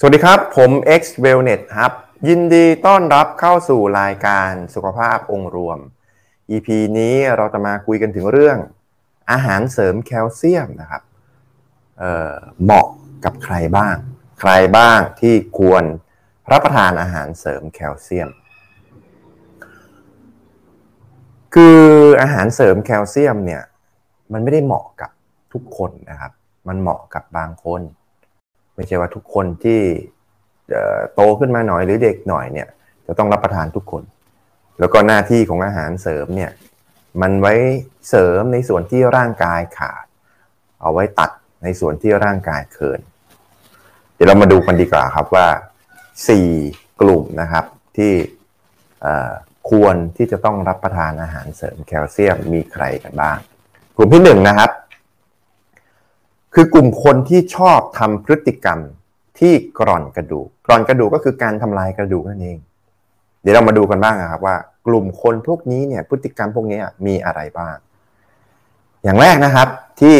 สวัสดีครับ ผม X Wellness ครับ ยินดีต้อนรับเข้าสู่รายการสุขภาพองค์รวม EP นี้เราจะมาคุยกันถึงเรื่อง อาหารเสริมแคลเซียมนะครับเเหมาะกับใครบ้าง ใครบ้างที่ควรรับประทานอาหารเสริมแคลเซียม คืออาหารเสริมแคลเซียมเนี่ยมันไม่ได้เหมาะกับทุกคนนะครับ มันเหมาะกับบางคน ไม่ใช่ว่าทุกคนที่โตขึ้นมาหน่อยหรือเด็กหน่อยเนี่ย จะต้องรับประทานทุกคน แล้วก็หน้าที่ของอาหารเสริมเนี่ยมันไว้เสริมในส่วนที่ร่างกายขาด เอาไว้ตัดในส่วนที่ร่างกายเคิน เดี๋ยวเรามาดูกันดีกว่าครับว่า 4 กลุ่มนะครับที่ควรที่จะต้องรับประทานอาหารเสริมแคลเซียมมีใครกันบ้าง กลุ่มที่1นนะครับ คือกลุ่มคนที่ชอบทำพฤติกรรมที่กร่อนกระดูก กร่อนกระดูกก็คือการทำลายกระดูกนั่นเอง เดี๋ยวเรามาดูกันบ้างครับว่า กลุ่มคนพวกนี้เนี่ยพฤติกรรมพวกนี้มีอะไรบ้าง อย่างแรกนะครับที่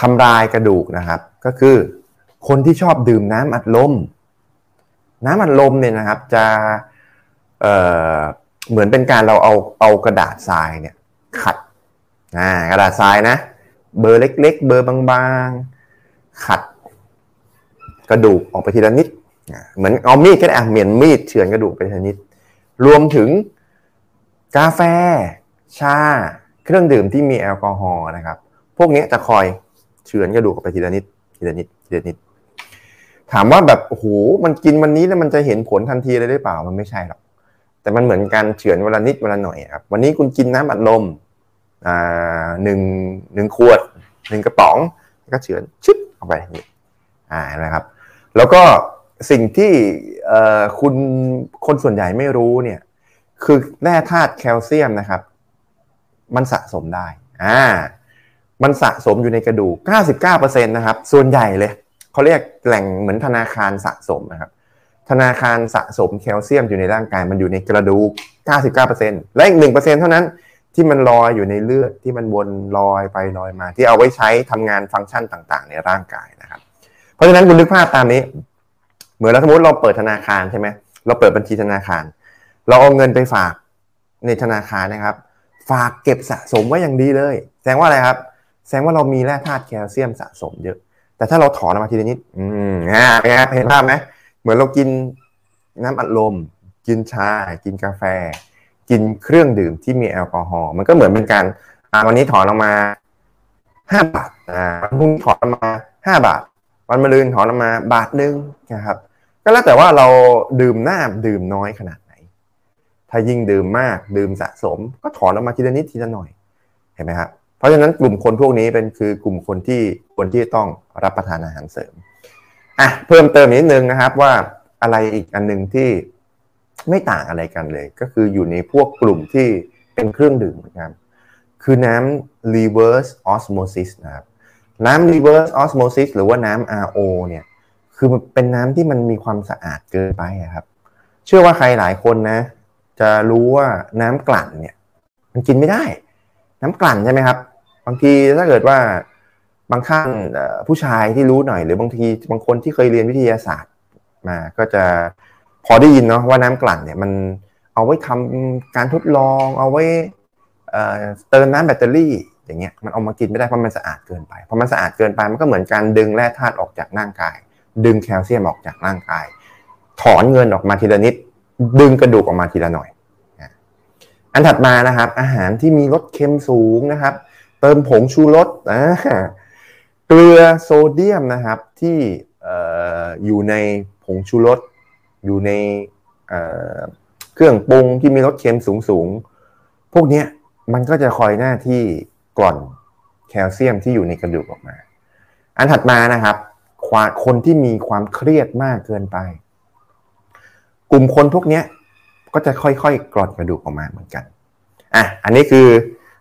ทำลายกระดูกนะครับ ก็คือคนที่ชอบดื่มน้ำอัดลม น้ำอัดลมเนี่ยนะครับจะเเหมือนเป็นการเราเอาเอากระดาษทรายเนี่ยขัด อ่ากระดาษทรายนะ เบอร์เล็ก ๆ เบอร์บางๆ ขัด กระดูกออกไปทีละนิดเหมือนเอามีดก็ได้เหมือนมีดเฉือนกระดูกไปทีละนิด รวมถึงกาแฟ ชา เครื่องดื่มที่มีแอลกอฮอล์นะครับ พวกนี้จะคอยเฉือนกระดูกออกไปทีละนิดทีละนิดทีละนิด ถามว่าแบบโอ้โหมันกินวันนี้แล้วมันจะเห็นผลทันทีเลยหรือเปล่ามันไม่ใช่หรอกแต่มันเหมือนการเฉือนเวลานิดเวลาหน่อยครับวันนี้คุณกินน้ำอัดลม หนึ่งหนึ่งขวดหนึ่งกระป๋องก็เฉือนชึบออกไปนี่อ่านะครับ แล้วก็สิ่งที่คุณคนส่วนใหญ่ไม่รู้เนี่ยคือแร่ธาตุแคลเซียมนะครับ มันสะสมได้อ่ามันสะสมอยู่ในกระดูก 99%นะครับ ส่วนใหญ่เลย เขาเรียกแหล่งเหมือนธนาคารสะสมนะครับ ธนาคารสะสมแคลเซียมอยู่ในร่างกายมันอยู่ในกระดูก 99%และอีก 1%เท่านั้น ที่มันลอยอยู่ในเลือดที่มันวนลอยไปลอยมา ที่เอาไว้ใช้ทำงานฟังก์ชันต่าง ๆ ในร่างกายนะครับ เพราะฉะนั้นคุณนึกภาพตามนี้ เหมือนเราสมมติเราเปิดธนาคารใช่ไหมเราเปิดบัญชีธนาคาร เราเอาเงินไปฝากในธนาคารนะครับ ฝากเก็บสะสมไว้อย่างดีเลย แสดงว่าอะไรครับ แสดงว่าเรามีแร่ธาตุแคลเซียมสะสมเยอะ แต่ถ้าเราถอนออกมาทีละนิด อืมนะเห็นภาพไหมเหมือนเรากินน้ำอัดลม กินชา กินกาแฟ กินเครื่องดื่มที่มีแอลกอฮอล์มันก็เหมือนเป็นการวันนี้ถอนออกมาห้าบาทวันพรุ่งนี้ถอนออกมาห้าบาท วันมะรืนถอนออกมาบาทหนึ่งนะครับ ก็แล้วแต่ว่าเราดื่มน้าดื่มน้อยขนาดไหน ถ้ายิ่งดื่มมากดื่มสะสม ก็ถอนออกมาทีละนิดทีละหน่อยเห็นไหมครับเพราะฉะนั้นกลุ่มคนพวกนี้เป็นคือกลุ่มคนที่ควรที่ต้องรับประทานอาหารเสริมอะเพิ่มเติมนิดนึงนะครับว่าอะไรอีกอันหนึ่งที่ ไม่ต่างอะไรกันเลย ก็คืออยู่ในพวกกลุ่มที่เป็นเครื่องดื่มเหมือนกันคือน้ำ reverse osmosis นะครับ น้ำ reverse osmosis หรือว่าน้ำ RO เนี่ย คือมันเป็นน้ำที่มันมีความสะอาดเกินไปครับ เชื่อว่าใครหลายคนนะ จะรู้ว่าน้ำกลั่นเนี่ย มันกินไม่ได้ น้ำกลั่นใช่ไหมครับ บางทีถ้าเกิดว่าบางท่านผู้ชายที่รู้หน่อย หรือบางทีบางคนที่เคยเรียนวิทยาศาสตร์มา ก็จะ พอได้ยินเนาะว่าน้ำกลั่นเนี่ยมันเอาไว้ทำการทดลอง เอาไว้เติมน้ำแบตเตอรี่อย่างเงี้ยมันเอามากินไม่ได้เพราะมันสะอาดเกินไปพอมันสะอาดเกินไปมันก็เหมือนการดึงแร่ธาตุออกจากร่างกาย ดึงแคลเซียมออกจากร่างกาย ถอนเงินออกมาทีละนิด ดึงกระดูกออกมาทีละหน่อยอันถัดมานะครับ อาหารที่มีรสเค็มสูงนะครับ เติมผงชูรสเกลือโซเดียมนะครับที่อยู่ในผงชูรส อยู่ในเครื่องปรุงที่มีรสเค็มสูงๆพวกนี้มันก็จะคอยหน้าที่กร่อนแคลเซียมที่อยู่ในกระดูกออกมา อันถัดมานะครับคนที่มีความเครียดมากเกินไป กลุ่มคนพวกนี้ก็จะค่อยๆกร่อนกระดูกออกมาเหมือนกันอะอันนี้คือ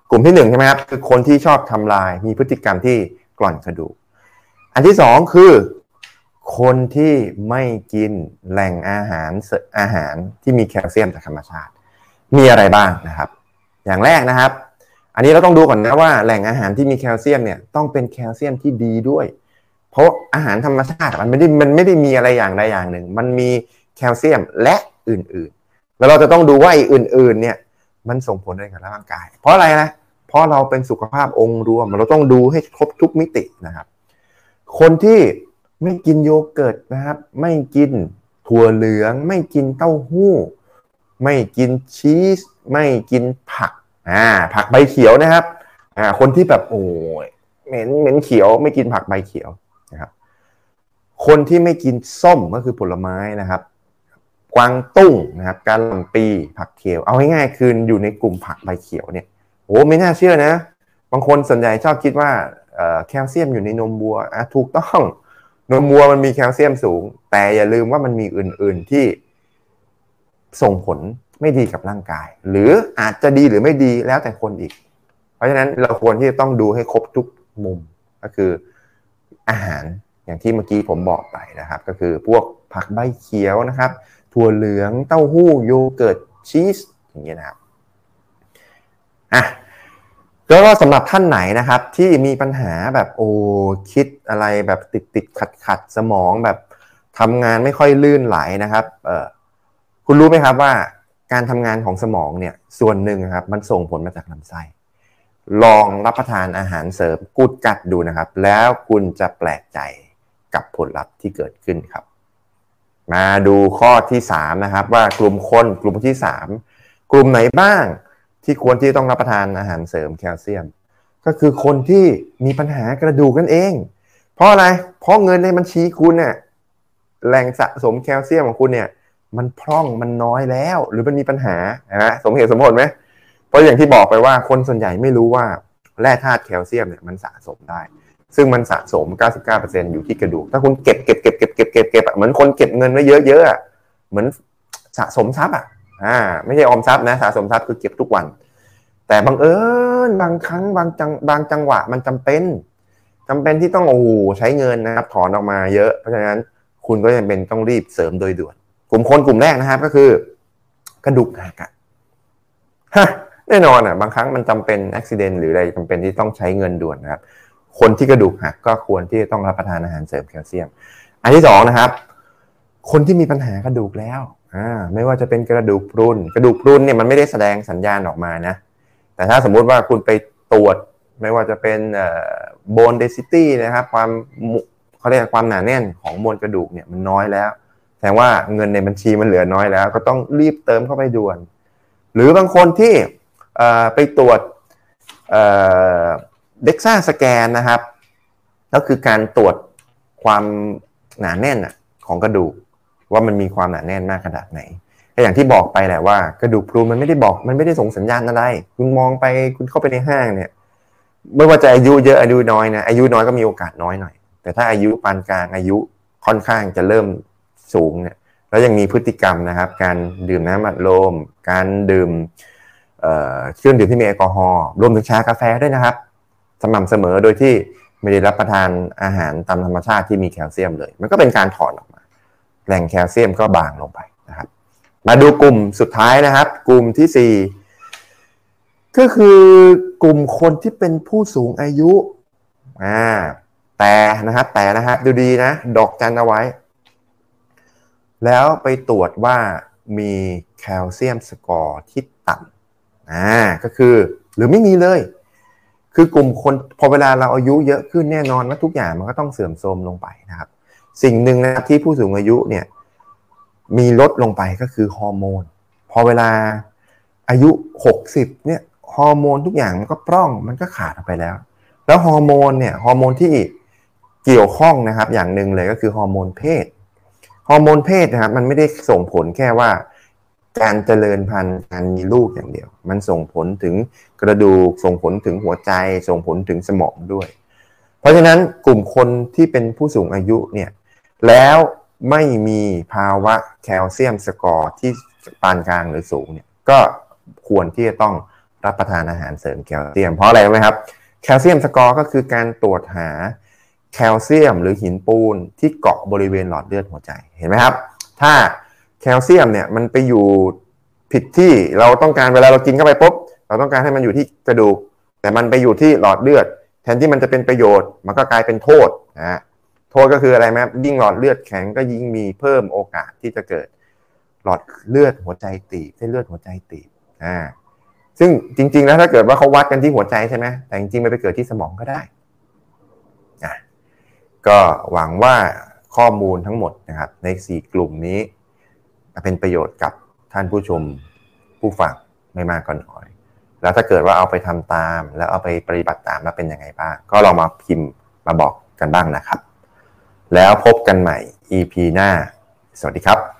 กลุ่มที่หนึ่งใช่ไหมครับคือคนที่ชอบทำลายมีพฤติกรรมที่กร่อนกระดูก อันที่สองคือ คนที่ไม่กินแหล่งอาหารอาหารที่มีแคลเซียมจากธรรมชาติ มีอะไรบ้างนะครับ อย่างแรกนะครับ อันนี้เราต้องดูก่อนนะว่าแหล่งอาหารที่มีแคลเซียมเนี่ยต้องเป็นแคลเซียมที่ดีด้วย เพราะอาหารธรรมชาติมันไม่ได้มันไม่ได้มีอะไรอย่างใดอย่างหนึ่ง มันมีแคลเซียมและอื่นๆ แล้วเราจะต้องดูว่าไอ้อื่น ๆ เนี่ยมันส่งผลอะไรกับร่างกาย เพราะอะไรนะเพราะเราเป็นสุขภาพองค์รวม เราต้องดูให้ครบทุกมิตินะครับ คนที่ ไม่กินโยเกิร์ตนะครับ ไม่กินถั่วเหลือง ไม่กินเต้าหู้ ไม่กินชีส ไม่กินผักอ่าผักใบเขียวนะครับอ่าคนที่แบบโอ้ยเหม็นเหม็นเขียว ไม่กินผักใบเขียวนะครับ คนที่ไม่กินส้มก็คือผลไม้นะครับ กวางตุ้งนะครับการลำปีผักเขียว เอาง่ายๆคืออยู่ในกลุ่มผักใบเขียวเนี่ยโอ้ไม่น่าเชื่อนะ บางคนส่วนใหญ่ชอบคิดว่าแคลเซียมอยู่ในนมวัวอะถูกต้อง นมวัวมันมีแคลเซียมสูง แต่อย่าลืมว่ามันมีอื่น ๆที่ส่งผลไม่ดีกับร่างกาย หรืออาจจะดีหรือไม่ดีแล้วแต่คนอีก เพราะฉะนั้นเราควรที่จะต้องดูให้ครบทุกมุมก็คืออาหารอย่างที่เมื่อกี้ผมบอกไปนะครับ ก็คือพวกผักใบเขียวนะครับ ถั่วเหลืองเต้าหู้โยเกิร์ตชีสอย่างเงี้ยนะครับอะ ก็สำหรับท่านไหนนะครับที่มีปัญหาแบบโอ้คิดอะไรแบบติดติดขัดขัดสมองแบบทำงานไม่ค่อยลื่นไหลนะครับเออคุณรู้ไหมครับว่าการทำงานของสมองเนี่ยส่วนหนึ่งครับมันส่งผลมาจากลำไส้ลองรับประทานอาหารเสริมกูดกัดดูนะครับ แล้วคุณจะแปลกใจกับผลลัพธ์ที่เกิดขึ้นครับ มาดูข้อที่3นะครับว่ากลุ่มคนกลุ่มที่ 3 กลุ่มไหนบ้าง ที่ควรที่ต้องรับประทานอาหารเสริมแคลเซียม ก็คือคนที่มีปัญหากระดูกนั่นเอง เพราะอะไร เพราะเงินในบัญชีคุณเนี่ยแหล่งสะสมแคลเซียมของคุณเนี่ย มันพร่องมันน้อยแล้ว หรือมันมีปัญหานะสมเหตุสมผลไหมเพราะอย่างที่บอกไปว่าคนส่วนใหญ่ไม่รู้ว่าแร่ธาตุแคลเซียมเนี่ยมันสะสมได้ ซึ่งมันสะสม 99%อยู่ที่กระดูก ถ้าคุณเก็บเก็บเก็บเก็บเก็บเก็บเก็บเหมือนคนเก็บเงินไว้เยอะๆเหมือนสะสมทรัพย์อะ อ่าไม่ใช่ออมทรัพย์นะสะสมทรัพย์คือเก็บทุกวัน แต่บางเอิญบางครั้งบางจังบางจังหวะมันจำเป็นจำเป็นที่ต้องโอ้ใช้เงินนะครับถอนออกมาเยอะ เพราะฉะนั้นคุณก็จำเป็นต้องรีบเสริมโดยด่วน กลุ่มคนกลุ่มแรกนะครับ ก็คือกระดูกหักอะฮะแน่นอนอะบางครั้งมันจำเป็นอุบิเหตุหรืออะไรจำเป็นที่ต้องใช้เงินด่วนนะครับ คนที่กระดูกหักก็ควรที่จะต้องรับประทานอาหารเสริมแคลเซียม อันที่สองนะครับ คนที่มีปัญหากระดูกแล้ว อ่าไม่ว่าจะเป็นกระดูกพรุนกระดูกพรุนเนี่ยมันไม่ได้แสดงสัญญาณออกมานะ แต่ถ้าสมมุติว่าคุณไปตรวจไม่ว่าจะเป็นโบนเดซิตี้นะครับความเขาเรียกความหนาแน่นของมวลกระดูกเนี่ยมันน้อยแล้วแสดงว่าเงินในบัญชีมันเหลือน้อยแล้ว ก็ต้องรีบเติมเข้าไปด่วน หรือบางคนที่ไปตรวจเด็กซ่าสแกนนะครับ ก็คือการตรวจความหนาแน่นของกระดูก ว่ามันมีความหนาแน่นมากขนาดไหนอย่างที่บอกไปแหละว่ากระดูกพรุนมันไม่ได้บอกมันไม่ได้ส่งสัญญาณอะไร คุณมองไปคุณเข้าไปในห้างเนี่ย ไม่ว่าจะอายุเยอะอายุน้อยนะอายุน้อยก็มีโอกาสน้อยหน่อย แต่ถ้าอายุปานกลางอายุค่อนข้างจะเริ่มสูงเนี่ยแล้วยังมีพฤติกรรมนะครับ การดื่มน้ำอัดลมการดื่มเครื่องดื่มที่มีแอลกอฮอล์รวมถึงชากาแฟด้วยนะครับ สม่ำเสมอโดยที่ไม่ได้รับประทานอาหารตามธรรมชาติที่มีแคลเซียมเลย มันก็เป็นการถอนออกมา แหล่งแคลเซียมก็บางลงไปนะครับ มาดูกลุ่มสุดท้ายนะครับ กลุ่มที่ 4 ก็คือกลุ่มคนที่เป็นผู้สูงอายุอ่าแต่นะครับแต่นะฮะดูดีนะ ดอกจันเอาไว้ แล้วไปตรวจว่ามีแคลเซียมสกอร์ที่ต่ำอ่าก็คือหรือไม่มีเลย คือกลุ่มคนพอเวลาเราอายุเยอะขึ้นแน่นอนว่าทุกอย่างมันก็ต้องเสื่อมโทรมลงไปนะครับ สิ่งหนึ่งนะครับที่ผู้สูงอายุเนี่ยมีลดลงไปก็คือฮอร์โมน พอเวลาอายุ 60เนี่ยฮอร์โมนทุกอย่างมันก็พร่องมันก็ขาดออกไปแล้ว แล้วฮอร์โมนเนี่ยฮอร์โมนที่เกี่ยวข้องนะครับอย่างหนึ่งเลยก็คือฮอร์โมนเพศฮอร์โมนเพศนะครับมันไม่ได้ส่งผลแค่ว่า การเจริญพันธุ์การมีลูกอย่างเดียว มันส่งผลถึงกระดูกส่งผลถึงหัวใจส่งผลถึงสมองด้วย เพราะฉะนั้นกลุ่มคนที่เป็นผู้สูงอายุเนี่ย แล้วไม่มีภาวะแคลเซียมสกอร์ที่ปานกลางหรือสูงเนี่ยก็ควรที่จะต้องรับประทานอาหารเสริมแคลเซียม เพราะอะไรไหมครับ แคลเซียมสกอร์ก็คือการตรวจหาแคลเซียมหรือหินปูนที่เกาะบริเวณหลอดเลือดหัวใจเห็นไหมครับ ถ้าแคลเซียมเนี่ยมันไปอยู่ผิดที่เราต้องการเวลาเรากินเข้าไปปุ๊บเราต้องการให้มันอยู่ที่กระดูก แต่มันไปอยู่ที่หลอดเลือด แทนที่มันจะเป็นประโยชน์ มันก็กลายเป็นโทษนะฮะ โทษก็คืออะไรไหมยิ่งหลอดเลือดแข็งก็ยิ่งมีเพิ่มโอกาสที่จะเกิด หลอดเลือดหัวใจตีบเส้นเลือดหัวใจตีบอ่าซึ่งจริง ๆ แล้วถ้าเกิดว่าเขาวัดกันที่หัวใจใช่ไหมแต่จริงๆมันไปเกิดที่สมองก็ได้อะก็หวังว่าข้อมูลทั้งหมดนะครับ ใน 4 กลุ่มนี้เป็นประโยชน์กับท่านผู้ชมผู้ฟังไม่มากก็น้อย แล้วถ้าเกิดว่าเอาไปทำตาม แล้วเอาไปปฏิบัติตามแล้วเป็นยังไงบ้าง ก็ลองมาพิมพ์มาบอกกันบ้างนะครับ แล้วพบกันใหม่ EP หน้า สวัสดีครับ